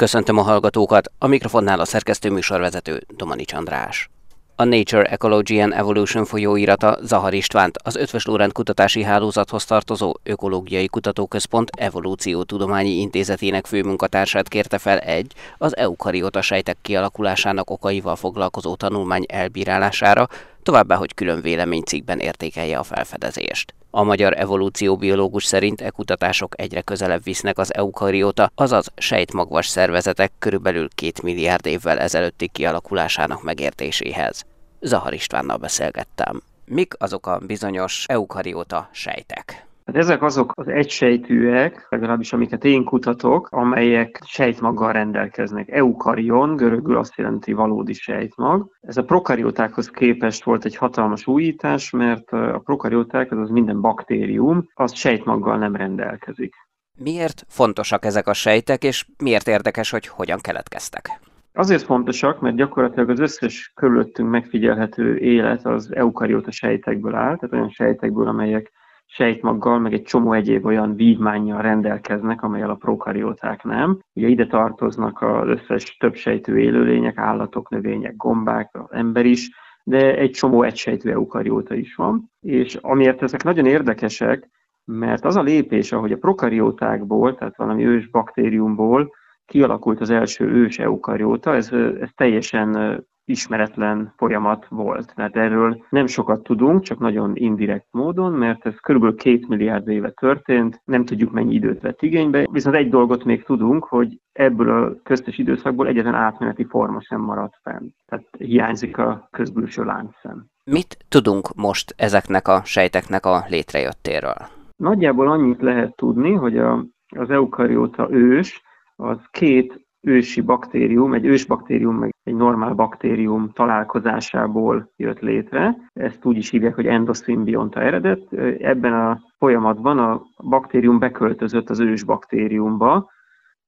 Köszöntöm a hallgatókat, a mikrofonnál a szerkesztő műsorvezető Domanics András. A Nature Ecology and Evolution folyóirata Zahar Istvánt, az Ötvös Lórend Kutatási Hálózathoz tartozó Ökológiai Kutatóközpont Evolúciótudományi Intézetének főmunkatársát kérte fel egy, az eukariota sejtek kialakulásának okaival foglalkozó tanulmány elbírálására, továbbá, hogy külön véleménycikkben értékelje a felfedezést. A magyar evolúcióbiológus szerint e kutatások egyre közelebb visznek az eukarióta, azaz sejtmagvas szervezetek körülbelül két milliárd évvel ezelőtti kialakulásának megértéséhez. Zahar Istvánnal beszélgettem. Mik azok a bizonyos eukarióta sejtek? Hát ezek azok az egysejtűek, legalábbis amiket én kutatok, amelyek sejtmaggal rendelkeznek. Eukarion, görögül azt jelenti valódi sejtmag. Ez a prokariótákhoz képest volt egy hatalmas újítás, mert a prokarióták, az minden baktérium, az sejtmaggal nem rendelkezik. Miért fontosak ezek a sejtek, és miért érdekes, hogy hogyan keletkeztek? Azért fontosak, mert gyakorlatilag az összes körülöttünk megfigyelhető élet az eukarióta sejtekből áll, tehát olyan sejtekből, amelyek sejtmaggal, meg egy csomó egyéb olyan vívmányjal rendelkeznek, amelyel a prokarióták nem. Ugye ide tartoznak az összes többsejtű élőlények, állatok, növények, gombák, az ember is, de egy csomó egysejtű eukarióta is van. És amiért ezek nagyon érdekesek, mert az a lépés, ahogy a prokariótákból, tehát valami ős baktériumból kialakult az első ős eukarióta, ez, ez teljesen ismeretlen folyamat volt. Tehát erről nem sokat tudunk, csak nagyon indirekt módon, mert ez kb. két milliárd éve történt, nem tudjuk mennyi időt vett igénybe, viszont egy dolgot még tudunk, hogy ebből a köztes időszakból egyetlen átmeneti forma sem maradt fenn. Tehát hiányzik a közbülső láncszem. Mit tudunk most ezeknek a sejteknek a létrejöttéről? Nagyjából annyit lehet tudni, hogy a, az eukarióta ős az két ősi baktérium, egy ősbaktérium meg egy normál baktérium találkozásából jött létre. Ezt úgy is hívják, hogy endoszimbionta eredet. Ebben a folyamatban a baktérium beköltözött az ős baktériumba.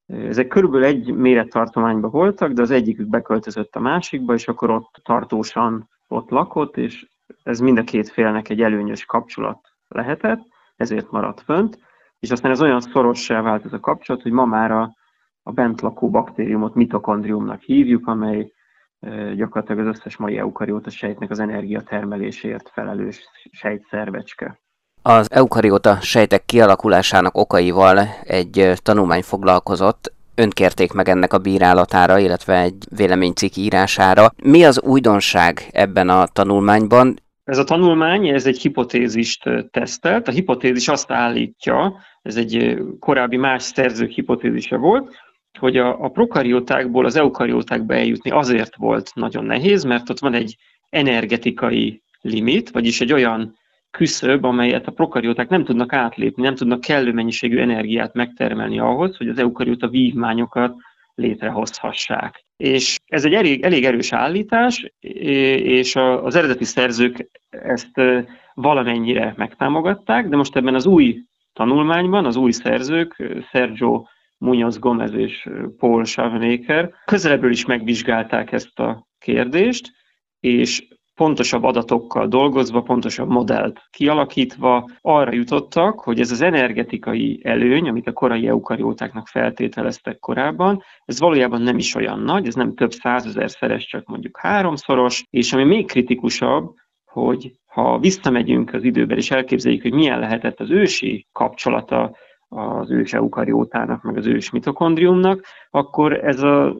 Ezek körülbelül egy mérettartományban voltak, de az egyikük beköltözött a másikba, és akkor ott tartósan ott lakott, és ez mind a két félnek egy előnyös kapcsolat lehetett, ezért maradt fönt, és aztán ez olyan szorossá vált ez a kapcsolat, hogy ma már a a bent lakó baktériumot mitokondriumnak hívjuk, amely gyakorlatilag az összes mai eukarióta sejtnek az energiatermelésért felelős sejtszervecske. Az eukarióta sejtek kialakulásának okaival egy tanulmány foglalkozott, önkérték meg ennek a bírálatára, illetve egy véleménycikk írására. Mi az újdonság ebben a tanulmányban? Ez a tanulmány, ez egy hipotézist tesztelt. A hipotézis azt állítja, ez egy korábbi más szerzők hipotézise volt, hogy a, a prokariótákból az eukariótákba eljutni azért volt nagyon nehéz, mert ott van egy energetikai limit, vagyis egy olyan küszöb, amelyet a prokarióták nem tudnak átlépni, nem tudnak kellő mennyiségű energiát megtermelni ahhoz, hogy az eukarióta vívmányokat létrehozhassák. És ez egy elég, elég erős állítás, és az eredeti szerzők ezt valamennyire megtámogatták, de most ebben az új tanulmányban az új szerzők, Sergio Munoz Gomez és Paul Schavenaker közelebbről is megvizsgálták ezt a kérdést, és pontosabb adatokkal dolgozva, pontosabb modellt kialakítva arra jutottak, hogy ez az energetikai előny, amit a korai eukariótáknak feltételeztek korábban, ez valójában nem is olyan nagy, ez nem több százezer szeres, csak mondjuk háromszoros, és ami még kritikusabb, hogy ha visszamegyünk az időben, és elképzeljük, hogy milyen lehetett az ősi kapcsolata az ős eukariótának, meg az ős mitokondriumnak, akkor ez a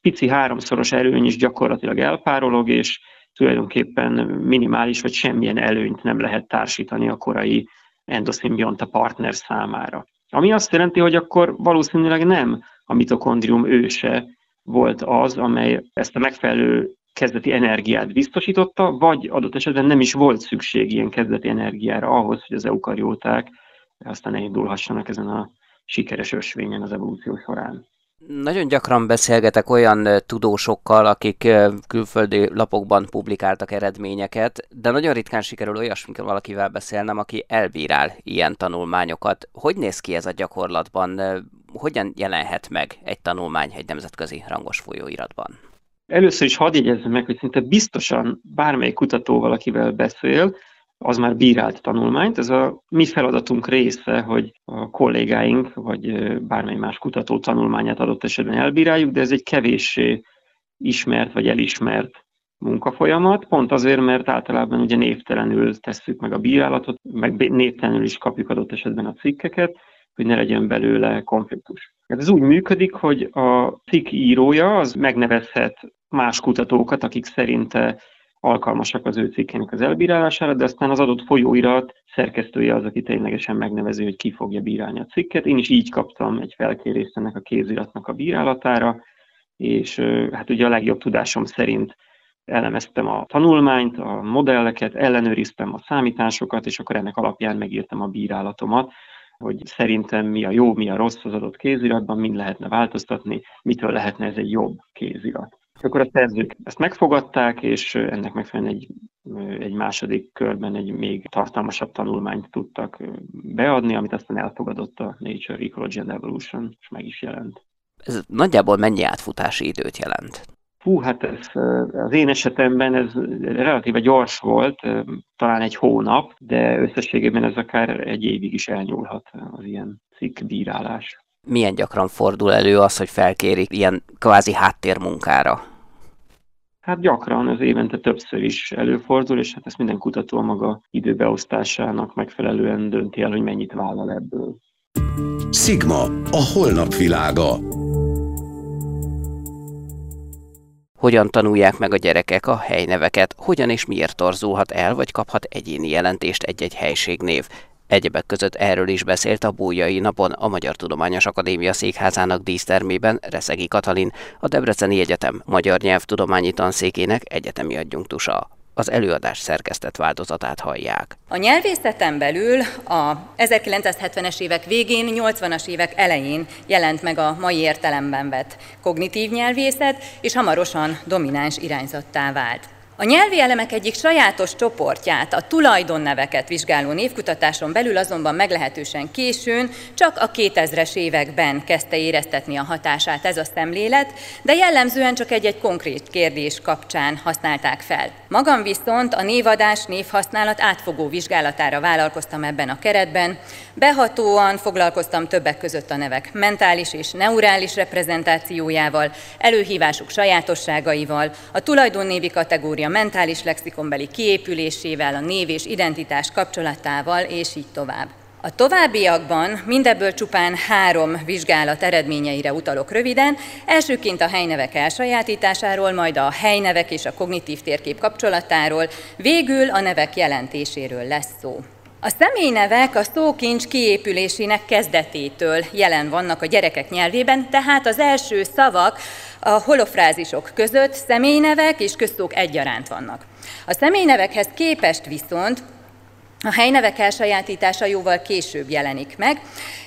pici háromszoros erőny is gyakorlatilag elpárolog, és tulajdonképpen minimális vagy semmilyen előnyt nem lehet társítani a korai endoszimbionta partner számára. Ami azt jelenti, hogy akkor valószínűleg nem a mitokondrium őse volt az, amely ezt a megfelelő kezdeti energiát biztosította, vagy adott esetben nem is volt szükség ilyen kezdeti energiára ahhoz, hogy az eukarióták aztán elindulhassanak ezen a sikeres ösvényen az evolúció során. Nagyon gyakran beszélgetek olyan tudósokkal, akik külföldi lapokban publikáltak eredményeket, de nagyon ritkán sikerül olyasmikor valakivel beszélnem, aki elbírál ilyen tanulmányokat. Hogy néz ki ez a gyakorlatban? Hogyan jelenhet meg egy tanulmány egy nemzetközi rangos folyóiratban? Először is hadd jegyezzem meg, hogy szinte biztosan bármely kutatóval, akivel beszél, az már bírált tanulmányt. Ez a mi feladatunk része, hogy a kollégáink, vagy bármely más kutató tanulmányát adott esetben elbíráljuk, de ez egy kevéssé ismert vagy elismert munkafolyamat, pont azért, mert általában ugye névtelenül tesszük meg a bírálatot, meg névtelenül is kapjuk adott esetben a cikkeket, hogy ne legyen belőle konfliktus. Ez úgy működik, hogy a cikk írója az megnevezhet más kutatókat, akik szerinte alkalmasak az ő cikkének az elbírálására, de aztán az adott folyóirat szerkesztője az, aki ténylegesen megnevező, hogy ki fogja bírálni a cikket. Én is így kaptam egy felkérést ennek a kéziratnak a bírálatára, és hát ugye a legjobb tudásom szerint elemeztem a tanulmányt, a modelleket, ellenőriztem a számításokat, és akkor ennek alapján megírtam a bírálatomat, hogy szerintem mi a jó, mi a rossz az adott kéziratban, mind lehetne változtatni, mitől lehetne ez egy jobb kézirat. És akkor a szerzők ezt megfogadták, és ennek megfelelően egy, egy második körben egy még tartalmasabb tanulmányt tudtak beadni, amit aztán elfogadott a Nature Ecology and Evolution, és meg is jelent. Ez nagyjából mennyi átfutási időt jelent? Hú, hát ez, az én esetemben ez relatíve gyors volt, talán egy hónap, de összességében ez akár egy évig is elnyúlhat az ilyen cikkbírálás. Milyen gyakran fordul elő az, hogy felkérik ilyen kvázi háttérmunkára? Hát gyakran, az évente többször is előfordul, és hát ezt minden kutató a maga időbeosztásának megfelelően dönti el, hogy mennyit vállal ebből. Sigma, a holnap világa. Hogyan tanulják meg a gyerekek a helyneveket, hogyan és miért torzulhat el, vagy kaphat egyéni jelentést egy-egy helységnév. Egyebek között erről is beszélt a Bújai napon a Magyar Tudományos Akadémia székházának dísztermében Reszegi Katalin, a Debreceni Egyetem Magyar Nyelvtudományi Tanszékének egyetemi adjunktusa az előadás szerkesztett változatát hallják. A nyelvészeten belül a 1970-es évek végén, 80-as évek elején jelent meg a mai értelemben vett kognitív nyelvészet, és hamarosan domináns irányzattá vált. A nyelvi elemek egyik sajátos csoportját, a tulajdonneveket vizsgáló névkutatáson belül azonban meglehetősen későn, csak a 2000-es években kezdte éreztetni a hatását ez a szemlélet, de jellemzően csak egy-egy konkrét kérdés kapcsán használták fel. Magam viszont a névadás, névhasználat átfogó vizsgálatára vállalkoztam ebben a keretben, behatóan foglalkoztam többek között a nevek mentális és neurális reprezentációjával, előhívásuk sajátosságaival, a tulajdonnévi kategória mentális lexikonbeli kiépülésével, a név és identitás kapcsolatával, és így tovább. A továbbiakban mindebből csupán három vizsgálat eredményeire utalok röviden, elsőként a helynevek elsajátításáról, majd a helynevek és a kognitív térkép kapcsolatáról, végül a nevek jelentéséről lesz szó. A személynevek a szókincs kiépülésének kezdetétől jelen vannak a gyerekek nyelvében, tehát az első szavak a holofrázisok között személynevek és közszók egyaránt vannak. A személynevekhez képest viszont a helynevek elsajátítása jóval később jelenik meg,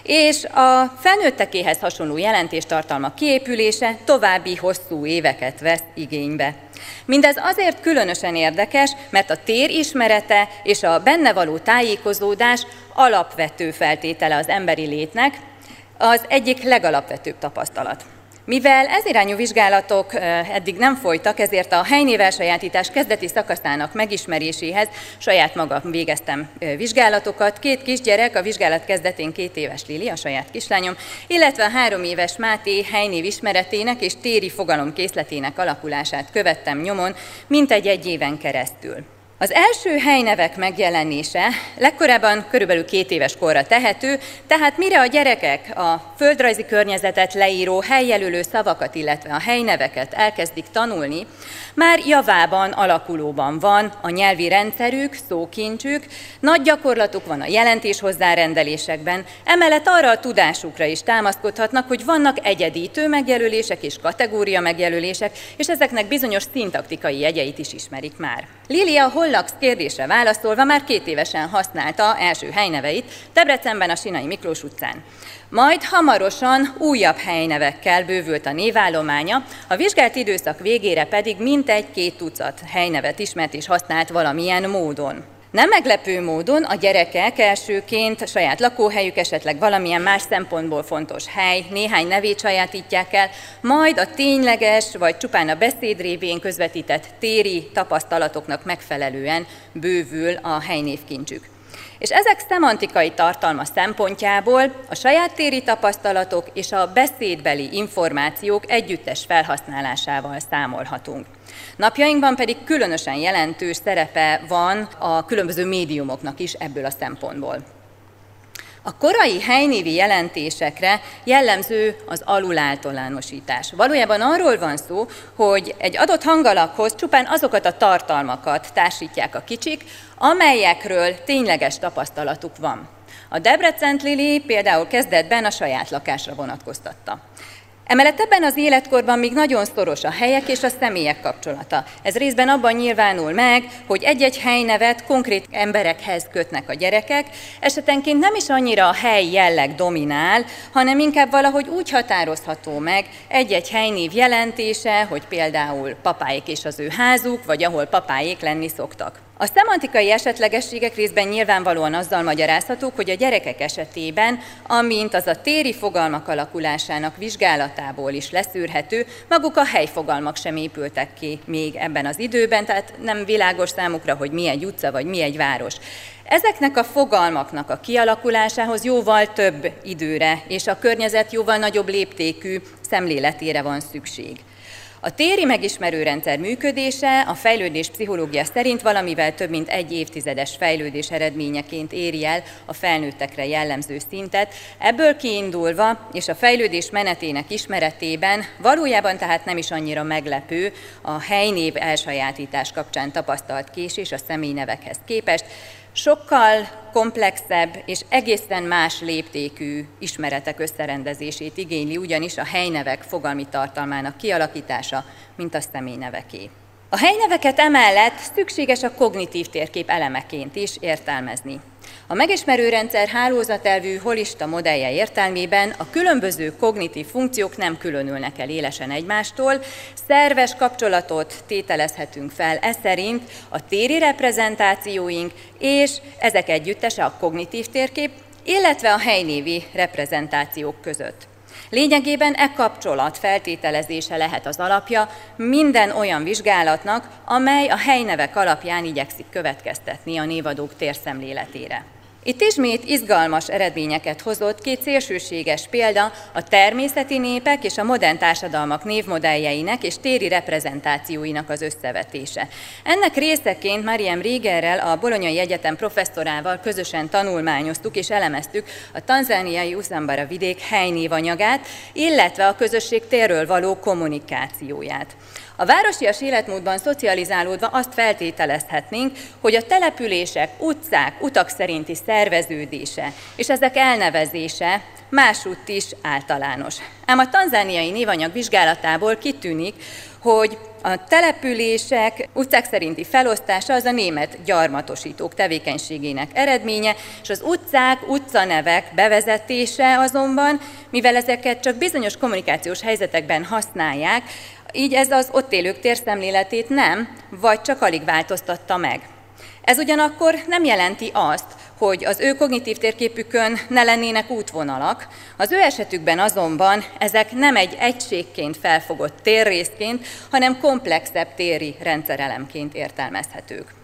és a felnőttekéhez hasonló jelentéstartalma kiépülése további hosszú éveket vesz igénybe. Mindez azért különösen érdekes, mert a tér ismerete és a benne való tájékozódás alapvető feltétele az emberi létnek, az egyik legalapvetőbb tapasztalat. Mivel ez irányú vizsgálatok eddig nem folytak, ezért a helynévelsajátítás kezdeti szakaszának megismeréséhez saját magam végeztem vizsgálatokat. Két kisgyerek, a vizsgálat kezdetén két éves Lili, a saját kislányom, illetve a három éves Máté helynév ismeretének és téri fogalomkészletének alakulását követtem nyomon, mintegy egy éven keresztül. Az első helynevek megjelenése legkorábban körülbelül két éves korra tehető, tehát mire a gyerekek a földrajzi környezetet leíró helyjelölő szavakat, illetve a helyneveket elkezdik tanulni, már javában, alakulóban van a nyelvi rendszerük, szókincsük, nagy gyakorlatuk van a jelentés hozzárendelésekben, emellett arra a tudásukra is támaszkodhatnak, hogy vannak egyedítő megjelölések és kategória megjelölések, és ezeknek bizonyos szintaktikai jegyeit is ismerik már. Lilia Hollax kérdésre válaszolva már két évesen használta első helyneveit Debrecenben a Sinai Miklós utcán. Majd hamarosan újabb helynevekkel bővült a névállománya, a vizsgált időszak végére pedig mintegy két tucat helynevet ismert és használt valamilyen módon. Nem meglepő módon a gyerekek elsőként saját lakóhelyük, esetleg valamilyen más szempontból fontos hely, néhány nevét sajátítják el, majd a tényleges vagy csupán a beszéd révén közvetített téri tapasztalatoknak megfelelően bővül a helynévkincsük. És ezek szemantikai tartalma szempontjából a saját téri tapasztalatok és a beszédbeli információk együttes felhasználásával számolhatunk. Napjainkban pedig különösen jelentős szerepe van a különböző médiumoknak is ebből a szempontból. A korai helynévi jelentésekre jellemző az aluláltalánosítás. Valójában arról van szó, hogy egy adott hangalakhoz csupán azokat a tartalmakat társítják a kicsik, amelyekről tényleges tapasztalatuk van. A Debrecent Lili például kezdetben a saját lakásra vonatkoztatta. Emellett ebben az életkorban még nagyon szoros a helyek és a személyek kapcsolata. Ez részben abban nyilvánul meg, hogy egy-egy helynevet konkrét emberekhez kötnek a gyerekek, esetenként nem is annyira a hely jelleg dominál, hanem inkább valahogy úgy határozható meg egy-egy helynév jelentése, hogy például papáik és az ő házuk, vagy ahol papáik lenni szoktak. A szemantikai esetlegességek részben nyilvánvalóan azzal magyarázhatók, hogy a gyerekek esetében, amint az a téri fogalmak alakulásának vizsgálatából is leszűrhető, maguk a helyfogalmak sem épültek ki még ebben az időben, tehát nem világos számukra, hogy mi egy utca vagy mi egy város. Ezeknek a fogalmaknak a kialakulásához jóval több időre és a környezet jóval nagyobb léptékű szemléletére van szükség. A téri megismerő rendszer működése a fejlődés pszichológia szerint valamivel több mint egy évtizedes fejlődés eredményeként éri el a felnőttekre jellemző szintet. Ebből kiindulva és a fejlődés menetének ismeretében valójában tehát nem is annyira meglepő a helynév elsajátítás kapcsán tapasztalt késés a személynevekhez képest, sokkal komplexebb és egészen más léptékű ismeretek összerendezését igényli ugyanis a helynevek fogalmi tartalmának kialakítása, mint a személyneveké. A helyneveket emellett szükséges a kognitív térkép elemeként is értelmezni. A megismerő rendszer hálózatelvű holista modellje értelmében a különböző kognitív funkciók nem különülnek el élesen egymástól, szerves kapcsolatot tételezhetünk fel e szerint a téri reprezentációink és ezek együttese a kognitív térkép, illetve a helynévi reprezentációk között. Lényegében e kapcsolat feltételezése lehet az alapja minden olyan vizsgálatnak, amely a helynevek alapján igyekszik következtetni a névadók térszemléletére. Itt ismét izgalmas eredményeket hozott két szélsőséges példa a természeti népek és a modern társadalmak névmodelljeinek és téri reprezentációinak az összevetése. Ennek részeként Mariam Riegerrel, a Bolonyai Egyetem professzorával közösen tanulmányoztuk és elemeztük a tanzániai Uszambara vidék helynévanyagát, illetve a közösség térről való kommunikációját. A városias életmódban szocializálódva azt feltételezhetnénk, hogy a települések, utcák, utak szerinti szerveződése és ezek elnevezése másútt is általános. Ám a tanzániai névanyag vizsgálatából kitűnik, hogy a települések utcák szerinti felosztása az a német gyarmatosítók tevékenységének eredménye, és az utcák, utcanevek bevezetése azonban, mivel ezeket csak bizonyos kommunikációs helyzetekben használják, így ez az ott élők térszemléletét nem, vagy csak alig változtatta meg. Ez ugyanakkor nem jelenti azt, hogy az ő kognitív térképükön ne lennének útvonalak, az ő esetükben azonban ezek nem egy egységként felfogott térrészként, hanem komplexebb téri rendszerelemként értelmezhetők.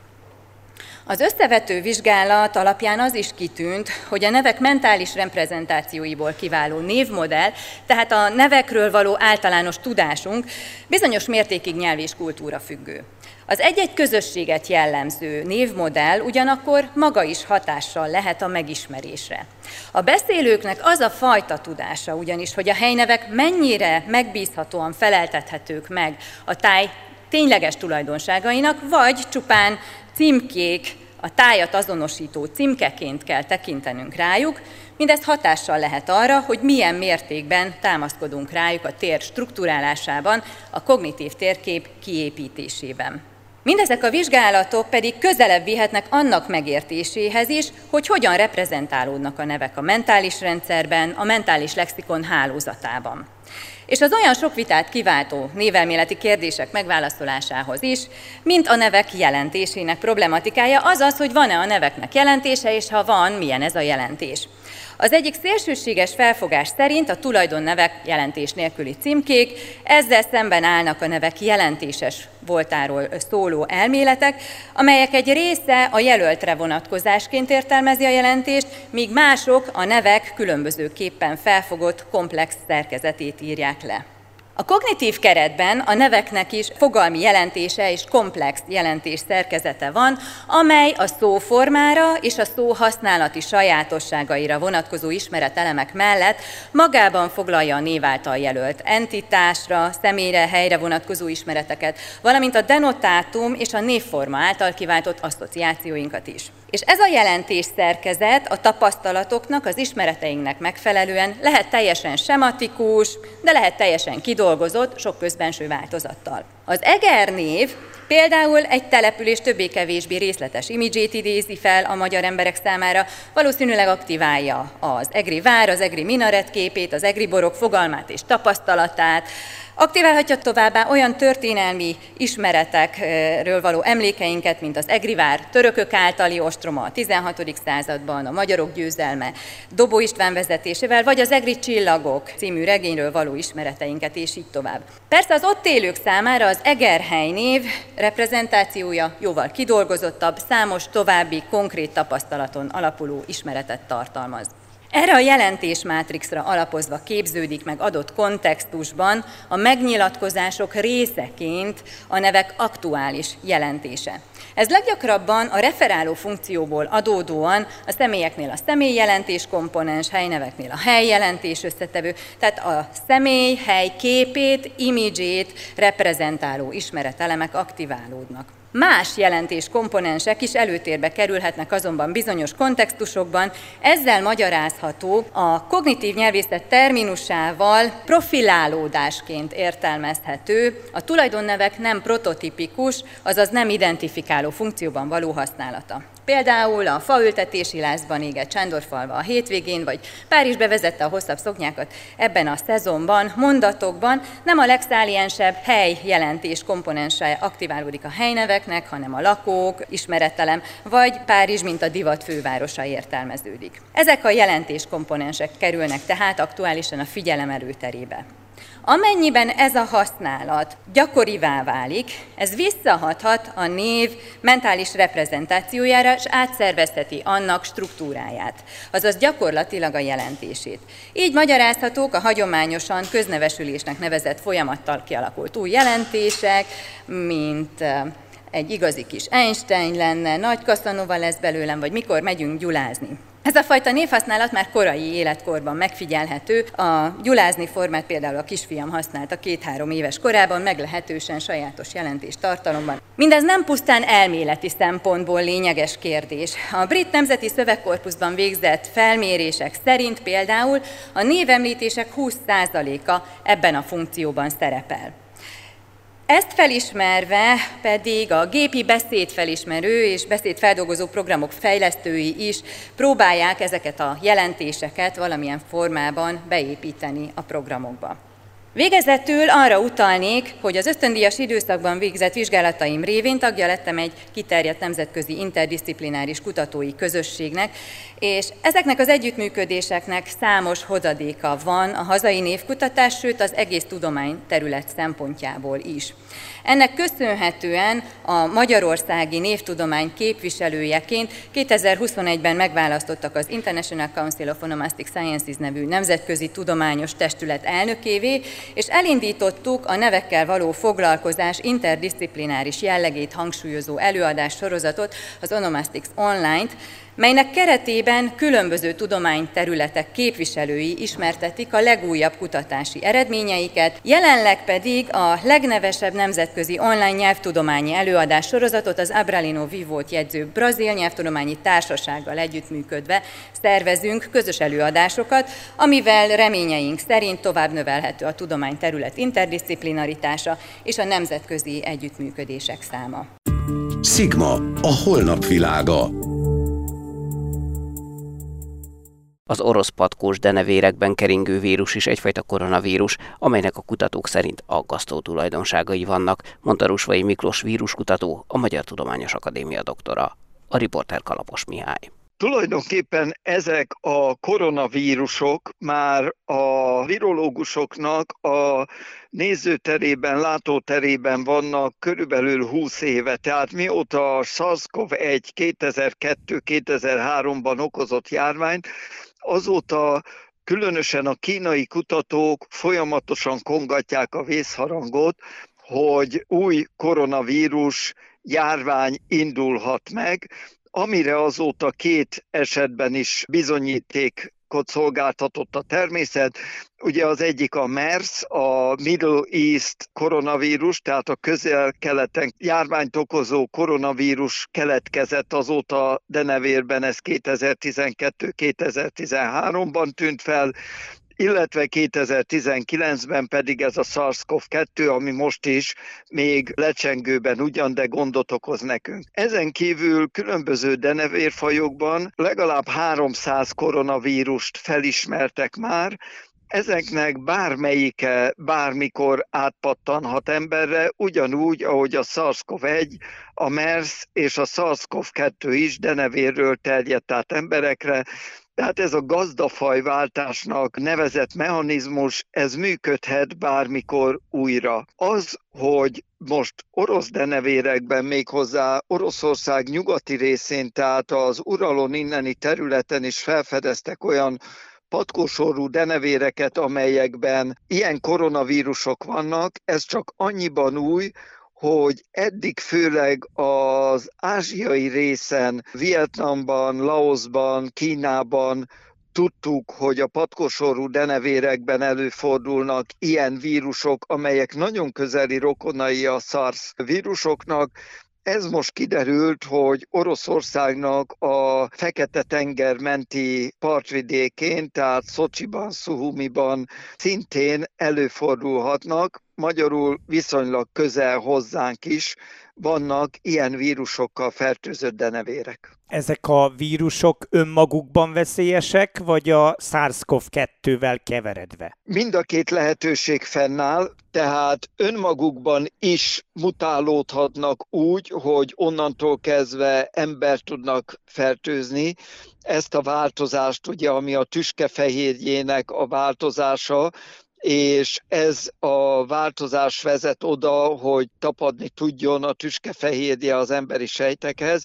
Az összevető vizsgálat alapján az is kitűnt, hogy a nevek mentális reprezentációiból kiváló névmodell, tehát a nevekről való általános tudásunk bizonyos mértékig nyelv és kultúra függő. Az egy-egy közösséget jellemző névmodell ugyanakkor maga is hatással lehet a megismerésre. A beszélőknek az a fajta tudása ugyanis, hogy a helynevek mennyire megbízhatóan feleltethetők meg a táj tényleges tulajdonságainak, vagy csupán címkék, a tájat azonosító címkeként kell tekintenünk rájuk, mindez hatással lehet arra, hogy milyen mértékben támaszkodunk rájuk a tér strukturálásában, a kognitív térkép kiépítésében. Mindezek a vizsgálatok pedig közelebb vihetnek annak megértéséhez is, hogy hogyan reprezentálódnak a nevek a mentális rendszerben, a mentális lexikon hálózatában. És az olyan sok vitát kiváltó névelméleti kérdések megválaszolásához is, mint a nevek jelentésének problematikája, az az, hogy van-e a neveknek jelentése, és ha van, milyen ez a jelentés. Az egyik szélsőséges felfogás szerint a tulajdonnevek jelentés nélküli címkék, ezzel szemben állnak a nevek jelentéses voltáról szóló elméletek, amelyek egy része a jelöltre vonatkozásként értelmezi a jelentést, míg mások a nevek különbözőképpen felfogott komplex szerkezetét írják le. A kognitív keretben a neveknek is fogalmi jelentése és komplex jelentés szerkezete van, amely a szóformára és a szó használati sajátosságaira vonatkozó ismeretelemek mellett magában foglalja a név által jelölt entitásra, személyre, helyre vonatkozó ismereteket, valamint a denotátum és a névforma által kiváltott asszociációinkat is. És ez a jelentés szerkezet a tapasztalatoknak, az ismereteinknek megfelelően lehet teljesen sematikus, de lehet teljesen kidolgozott, sok közbenső változattal. Az Eger név például egy település többé-kevésbé részletes imidzsét idézi fel a magyar emberek számára, valószínűleg aktiválja az egri vár, az egri minaret képét, az egri borok fogalmát és tapasztalatát, Aktiválhatja továbbá olyan történelmi ismeretekről való emlékeinket, mint az Egrivár törökök általi ostroma a 16. században, a magyarok győzelme Dobó István vezetésével, vagy az Egri csillagok című regényről való ismereteinket, és így tovább. Persze az ott élők számára az Egerhely név reprezentációja jóval kidolgozottabb, számos további konkrét tapasztalaton alapuló ismeretet tartalmaz. Erre a jelentésmátrixra alapozva képződik meg adott kontextusban a megnyilatkozások részeként a nevek aktuális jelentése. Ez leggyakrabban a referáló funkcióból adódóan a személyeknél a személyjelentés komponens, helyneveknél a helyjelentés összetevő, tehát a személy hely képét, imidzsét reprezentáló ismeretelemek aktiválódnak. Más jelentés komponensek is előtérbe kerülhetnek azonban bizonyos kontextusokban, ezzel magyarázható a kognitív nyelvészet terminusával profilálódásként értelmezhető a tulajdonnevek nem prototipikus, azaz nem identifikáló funkcióban való használata. Például a faültetési lázban égett Csándorfalva a hétvégén, vagy Párizs bevezette a hosszabb szoknyákat ebben a szezonban, mondatokban nem a legszáliensebb hely jelentés komponense aktiválódik a helyneveknek, hanem a lakók, ismeretelem, vagy Párizs, mint a divat fővárosa értelmeződik. Ezek a jelentés komponensek kerülnek tehát aktuálisan a figyelem előterébe. Amennyiben ez a használat gyakorivá válik, ez visszahathat a név mentális reprezentációjára, és átszervezheti annak struktúráját, azaz gyakorlatilag a jelentését. Így magyarázhatók a hagyományosan köznevesülésnek nevezett folyamattal kialakult új jelentések, mint egy igazi kis Einstein lenne, nagy Casanova lesz belőlem, vagy mikor megyünk gyulázni. Ez a fajta névhasználat már korai életkorban megfigyelhető. A gyulázni formát például a kisfiam használta két-három éves korában, meglehetősen sajátos jelentés tartalomban. Mindez nem pusztán elméleti szempontból lényeges kérdés. A brit nemzeti szövegkorpuszban végzett felmérések szerint például a névemlítések 20%-a ebben a funkcióban szerepel. Ezt felismerve pedig a gépi beszédfelismerő és beszédfeldolgozó programok fejlesztői is próbálják ezeket a jelentéseket valamilyen formában beépíteni a programokba. Végezetül arra utalnék, hogy az ösztöndíjas időszakban végzett vizsgálataim révén tagja lettem egy kiterjedt nemzetközi interdisziplináris kutatói közösségnek, és ezeknek az együttműködéseknek számos hozadéka van a hazai névkutatás, sőt az egész tudomány terület szempontjából is. Ennek köszönhetően a Magyarországi Névtudomány képviselőjeként 2021-ben megválasztottak az International Council of Onomastic Sciences nevű nemzetközi tudományos testület elnökévé, és elindítottuk a nevekkel való foglalkozás interdisziplináris jellegét hangsúlyozó előadás sorozatot, az Onomastics Online-t, melynek keretében különböző tudományterületek képviselői ismertetik a legújabb kutatási eredményeiket, jelenleg pedig a legnevesebb nemzetközi online nyelvtudományi előadás sorozatot az Abralino Vivót jegyző Brazil Nyelvtudományi Társasággal együttműködve szervezünk közös előadásokat, amivel reményeink szerint tovább növelhető a tudomány terület interdisziplinaritása és a nemzetközi együttműködések száma. Sigma, a holnap világa. Az orosz patkós denevérekben keringő vírus is egyfajta koronavírus, amelynek a kutatók szerint aggasztó tulajdonságai vannak, mondta Rusvai Miklós víruskutató, a Magyar Tudományos Akadémia doktora. A riporter Kalapos Mihály. Tulajdonképpen ezek a koronavírusok már a virológusoknak a nézőterében, látóterében vannak körülbelül 20 éve. Tehát mióta a SARS-CoV-1 2002-2003-ban okozott járványt, azóta különösen a kínai kutatók folyamatosan kongatják a vészharangot, hogy új koronavírus járvány indulhat meg, amire azóta két esetben is bizonyíték szolgáltatott a természet. Ugye az egyik a MERS, a Middle East koronavírus, tehát a közel-keleten járványt okozó koronavírus keletkezett azóta Denevérben, ez 2012-2013-ban tűnt fel, illetve 2019-ben pedig ez a SARS-CoV-2, ami most is még lecsengőben ugyan, de gondot okoz nekünk. Ezen kívül különböző denevérfajokban legalább 300 koronavírust felismertek már, ezeknek bármelyike bármikor átpattanhat emberre, ugyanúgy, ahogy a SARS-CoV-1, a MERS és a SARS-CoV-2 is denevérről terjedt át emberekre, tehát ez a gazdafajváltásnak nevezett mechanizmus, ez működhet bármikor újra. Az, hogy most orosz denevérekben méghozzá Oroszország nyugati részén, tehát az Uralon inneni területen is felfedeztek olyan patkósorú denevéreket, amelyekben ilyen koronavírusok vannak, ez csak annyiban új, hogy eddig főleg az ázsiai részen, Vietnamban, Laosban, Kínában tudtuk, hogy a patkosorú denevérekben előfordulnak ilyen vírusok, amelyek nagyon közeli rokonai a SARS vírusoknak, ez most kiderült, hogy Oroszországnak a Fekete-tenger menti partvidékén, tehát Szocsiban, Szuhumiban szintén előfordulhatnak, magyarul viszonylag közel hozzánk is vannak ilyen vírusokkal fertőzött denevérek. Ezek a vírusok önmagukban veszélyesek, vagy a SARS-CoV-2-vel keveredve? Mind a két lehetőség fennáll, tehát önmagukban is mutálódhatnak úgy, hogy onnantól kezdve ember tudnak fertőzni. Ezt a változást, ugye, ami a tüskefehérjének a változása, és ez a változás vezet oda, hogy tapadni tudjon a tüskefehérje az emberi sejtekhez.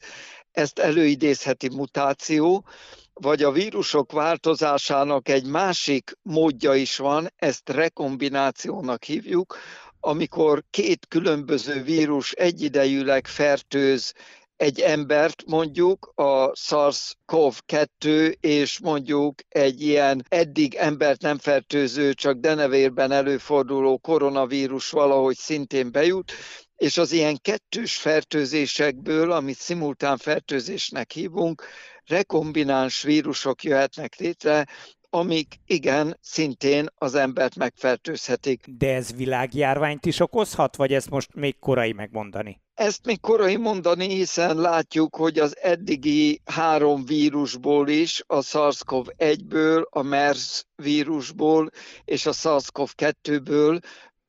Ezt előidézheti mutáció, vagy a vírusok változásának egy másik módja is van, ezt rekombinációnak hívjuk, amikor két különböző vírus egyidejűleg fertőz egy embert mondjuk a SARS-CoV-2 és mondjuk egy ilyen eddig embert nem fertőző, csak denevérben előforduló koronavírus valahogy szintén bejut, és az ilyen kettős fertőzésekből, amit szimultán fertőzésnek hívunk, rekombináns vírusok jöhetnek létre, amik igen, szintén az embert megfertőzhetik. De ez világjárványt is okozhat, vagy ezt most még korai megmondani? Ezt még korai mondani, hiszen látjuk, hogy az eddigi három vírusból is, a SARS-CoV-1-ből, a MERS vírusból és a SARS-CoV-2-ből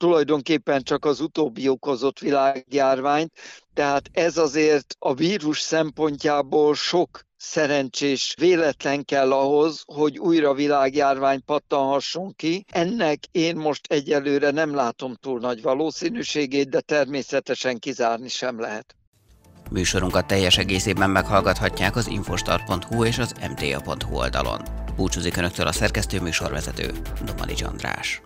tulajdonképpen csak az utóbbi okozott világjárványt, tehát ez azért a vírus szempontjából sok szerencsés véletlen kell ahhoz, hogy újra világjárvány pattanhasson ki. Ennek én most egyelőre nem látom túl nagy valószínűségét, de természetesen kizárni sem lehet. Műsorunkat teljes egészében meghallgathatják az infostart.hu és az mta.hu oldalon. Búcsúzik Önöktől a szerkesztő műsorvezető, Domani András.